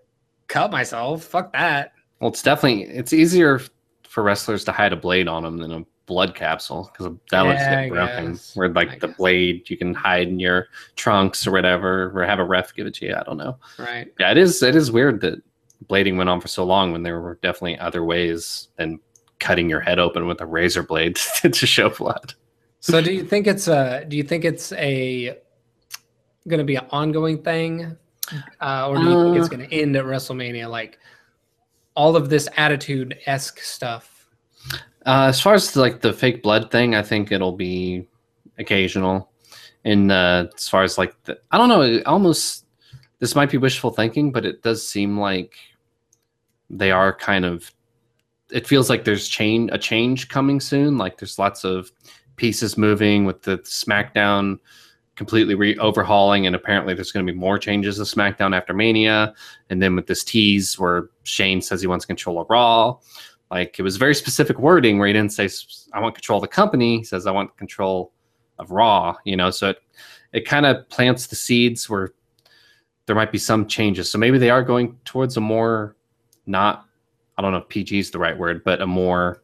cut myself. Fuck that. Well, it's definitely it's easier for wrestlers to hide a blade on them than a blood capsule because that would Yeah, broken. Where like I the guess. blade you can hide in your trunks or whatever, or have a ref give it to you. I don't know. Right. Yeah, it is. It is weird that blading went on for so long when there were definitely other ways than cutting your head open with a razor blade to show blood. So do you think it's a do you think it's a going to be an ongoing thing uh, or do you think it's Uh. going to end at WrestleMania like all of this attitude esque stuff? Uh, as far as like the fake blood thing, I think it'll be occasional. And uh, as far as like the, I don't know, it almost this might be wishful thinking, but it does seem like they are kind of. It feels like there's change a change coming soon. Like there's lots of pieces moving with the SmackDown completely re- overhauling, and apparently there's going to be more changes to SmackDown after Mania. And then with this tease where Shane says he wants control of Raw, like it was very specific wording where he didn't say I want control of the company. He says I want control of Raw. You know, so it it kind of plants the seeds where there might be some changes. So maybe they are going towards a more not I don't know if PG is the right word, but a more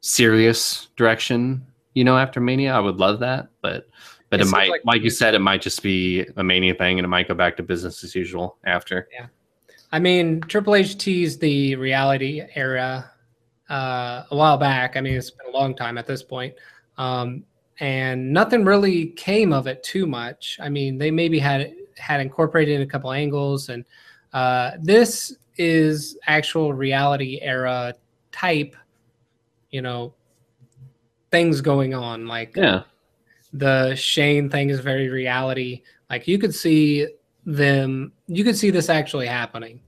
serious direction. You know, after Mania, I would love that, but but It it, might, like- like, you said, it might just be a Mania thing, and it might go back to business as usual after. Yeah, I mean, Triple H teased the reality era uh, a while back. I mean, it's been a long time at this point. Um, and nothing really came of it too much. I mean, they maybe had had incorporated a couple angles, and uh, this is actual reality era type, you know, things going on. Like Yeah, the Shane thing is very reality. Like you could see them, you could see this actually happening.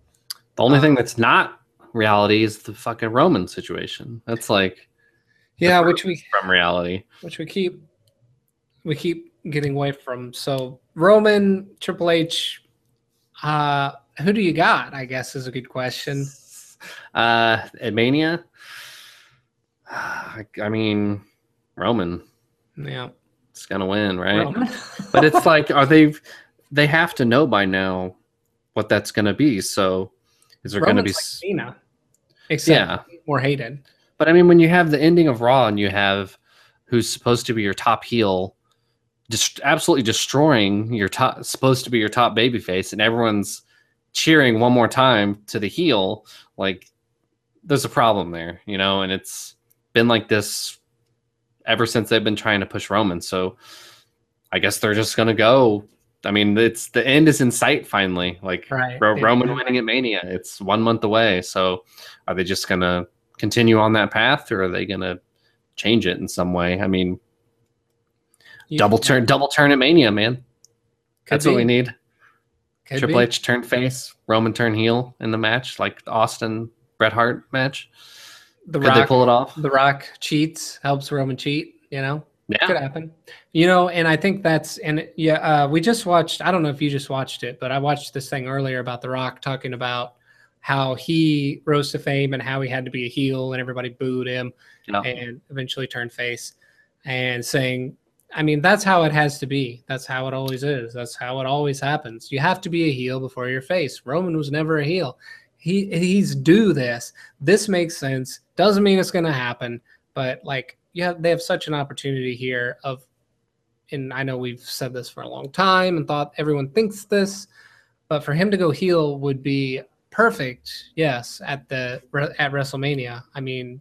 the only Uh, thing that's not reality is the fucking Roman situation. That's like Yeah, which we from reality. which we keep we keep getting away from. So Roman, Triple H, uh, who do you got? I guess is a good question. Uh, at Mania, I, I mean, Roman Yeah, is gonna win, right? Roman. but it's like, are they? They have to know by now what that's gonna be. So, is there gonna be? Roman's s- like Cena, except yeah, more hated. but I mean, when you have the ending of Raw and you have who's supposed to be your top heel, just absolutely destroying your top, supposed to be your top babyface, and everyone's cheering one more time to the heel, like there's a problem there, you know, and it's been like this ever since they've been trying to push Roman. So I guess they're just gonna go. I mean, it's the end is in sight finally. Like Right. Ro- Yeah. Roman winning at Mania. It's one month away. So are they just gonna continue on that path, or are they gonna change it in some way? I mean, You- double turn, double turn at Mania, man. That's what we need. could Triple be. H turn face, Roman turn heel in the match, like the Austin Bret Hart match. The Could they Rock, pull it off? The Rock cheats, helps Roman cheat. You know. Yeah. could happen you know and i think that's and yeah uh, we just watched i don't know if you just watched it but i watched this thing earlier about the rock talking about how he rose to fame and how he had to be a heel and everybody booed him Yeah. and eventually turned face and saying i mean that's how it has to be that's how it always is that's how it always happens you have to be a heel before your face roman was never a heel he he's do this. This makes sense. Doesn't mean it's going to happen but like yeah they have such an opportunity here of and i know we've said this for a long time and thought everyone thinks this but for him to go heel would be perfect yes at the at wrestlemania. I mean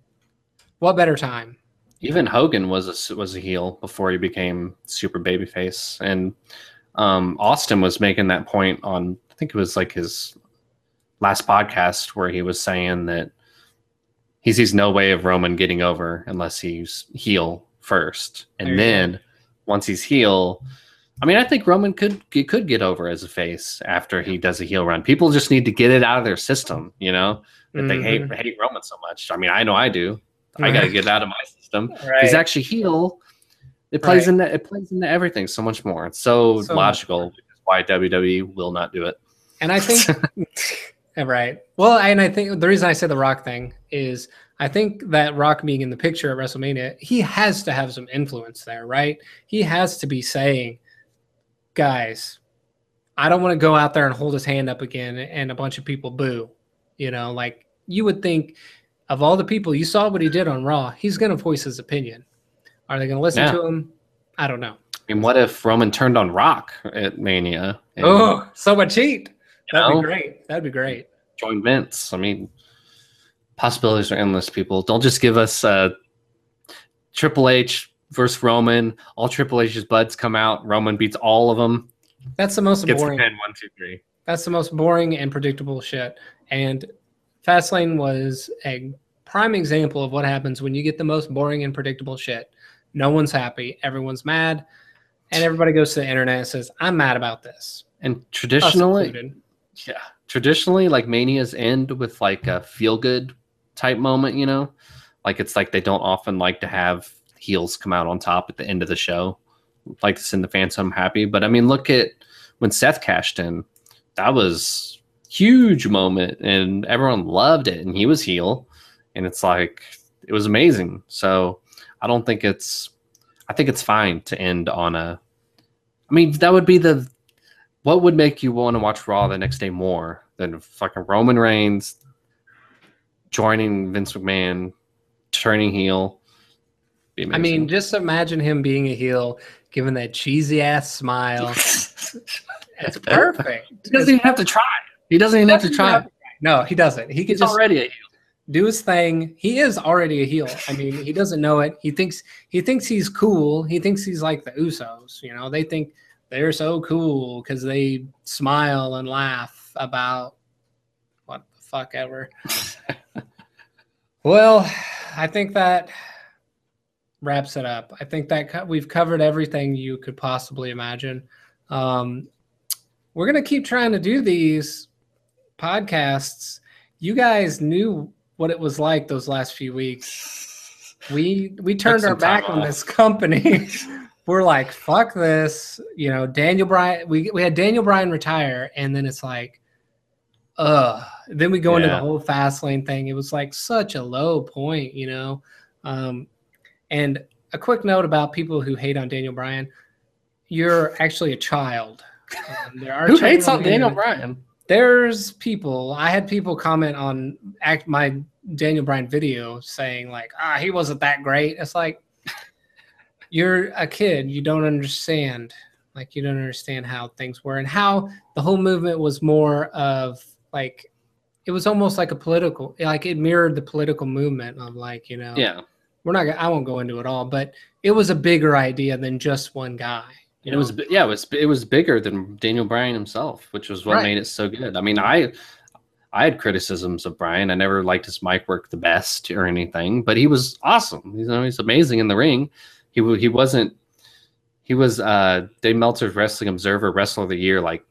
what better time? Even Hogan was a, was a heel before he became super babyface, and um, Austin was making that point on I think it was like his last podcast where he was saying that he sees no way of Roman getting over unless he's heel first, and then once he's heel. I mean, I think Roman could he could get over as a face after he does a heel run. People just need to get it out of their system, you know, that they hate Mhm. hate Roman so much. I mean, I know I do. I got to get it out of my system. Right He's actually heel. It plays Right. into it plays into everything so much more. It's so, So logical. Which is why WWE will not do it. And I think, right. Well, and I think the reason I say the Rock thing is I think that Rock being in the picture at WrestleMania, he has to have some influence there, right? He has to be saying, guys, I don't want to go out there and hold his hand up again and a bunch of people boo. You know, like you would think of all the people you saw what he did on Raw, he's going to voice his opinion. Are they going to listen Yeah. to him? I don't know. I mean, what if Roman turned on Rock at Mania? and Oh, someone cheat. That'd know? be great. That'd be great. Join Vince. I mean, possibilities are endless. People don't just give us uh, Triple H versus Roman. All Triple H's buds come out. Roman beats all of them. That's the most Gets boring. the pin. One, two, three. That's the most boring and predictable shit. And Fastlane was a prime example of what happens when you get the most boring and predictable shit. No one's happy. Everyone's mad. And everybody goes to the internet and says, I'm mad about this. And traditionally, included. Yeah, traditionally, like manias end with like a feel good type moment. You know, like it's like they don't often like to have heels come out on top at the end of the show, like to send the fans home happy. But I mean, look at when Seth cashed in. That was huge moment, and everyone loved it, and he was heel, and it's like it was amazing. So I don't think it's. I think it's fine to end on a. I mean, that would be the. What would make you want to watch Raw the next day more than fucking Roman Reigns joining Vince McMahon, turning heel? Be I mean, just imagine him being a heel, giving that cheesy ass smile. It's perfect. he doesn't even have to try. He doesn't even have to try. No, he doesn't. He could He's just already a heel. do his thing. He is already a heel. I mean, he doesn't know it. He thinks he thinks he's cool. He thinks he's like the Usos. You know, they think they're so cool because they smile and laugh about what the fuck ever. well, I think that wraps it up. I think that co- we've covered everything you could possibly imagine. Um, we're gonna keep trying to do these podcasts. You guys knew what it was like those last few weeks. We we turned our back on this company. We're like, fuck this. You know, Daniel Bryan. We we had Daniel Bryan retire, and then it's like, uh. Then we go into the whole fast lane thing. It was like such a low point, you know. Um, and a quick note about people who hate on Daniel Bryan: you're actually a child. Um, there are Who hates on Daniel Bryan? there's people i had people comment on act my daniel bryan video saying like ah he wasn't that great it's like you're a kid you don't understand like you don't understand how things were and how the whole movement was more of like it was almost like a political like it mirrored the political movement of like you know Yeah. we're not i won't go into it all but it was a bigger idea than just one guy you It was yeah, it was it was bigger than Daniel Bryan himself, which was what Right. made it so good. I mean, I I had criticisms of Bryan. I never liked his mic work the best or anything, but he was awesome. He's always amazing in the ring. He he wasn't he was uh Dave Meltzer's Wrestling Observer Wrestler of the Year like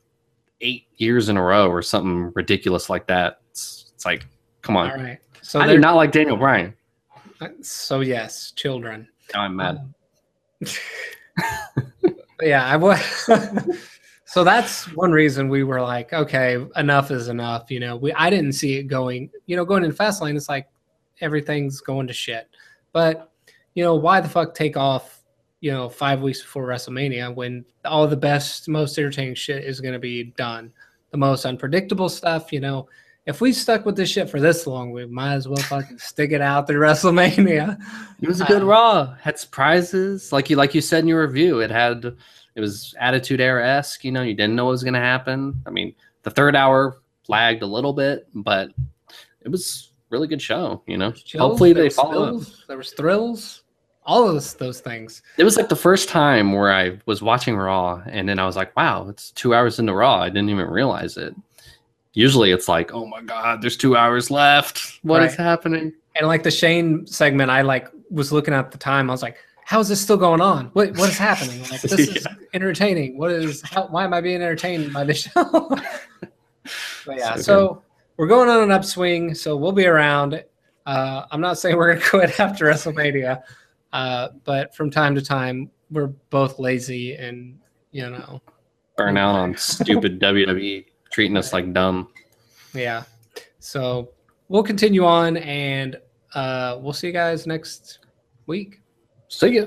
eight years in a row or something ridiculous like that. It's, it's like, come on. all right so I do not like Daniel Bryan. so yes children Now I'm mad. But yeah, I was. so that's one reason we were like, okay, enough is enough. You know, we I didn't see it going. You know, going in fast lane, it's like everything's going to shit. But you know, why the fuck take off? You know, five weeks before WrestleMania when all the best, most entertaining shit is going to be done. The most unpredictable stuff. You know, if we stuck with this shit for this long, we might as well fucking stick it out through WrestleMania. It was a good Raw. Had surprises, like you like you said in your review. It had it was Attitude Era esque. You know, you didn't know what was going to happen. I mean, the third hour lagged a little bit, but it was really good show. You know, Chills, hopefully they follow. up. thrills, There was thrills, all of those, those things. It was like the first time where I was watching Raw, and then I was like, "Wow, it's two hours into Raw." I didn't even realize it. Usually, it's like, "Oh my god, there's two hours left. What is Right. happening?" And like the Shane segment, I like was looking at the time. I was like, "How is this still going on? What what is happening? Like this is entertaining. What is? How, why am I being entertained by this show?" but yeah, So so, we're going on an upswing. So we'll be around. Uh, I'm not saying we're gonna quit after WrestleMania, uh, but from time to time, we're both lazy and you know, Burn out on stupid WWE treating us like dumb. yeah. So we'll continue on, and uh, we'll see you guys next week. See ya.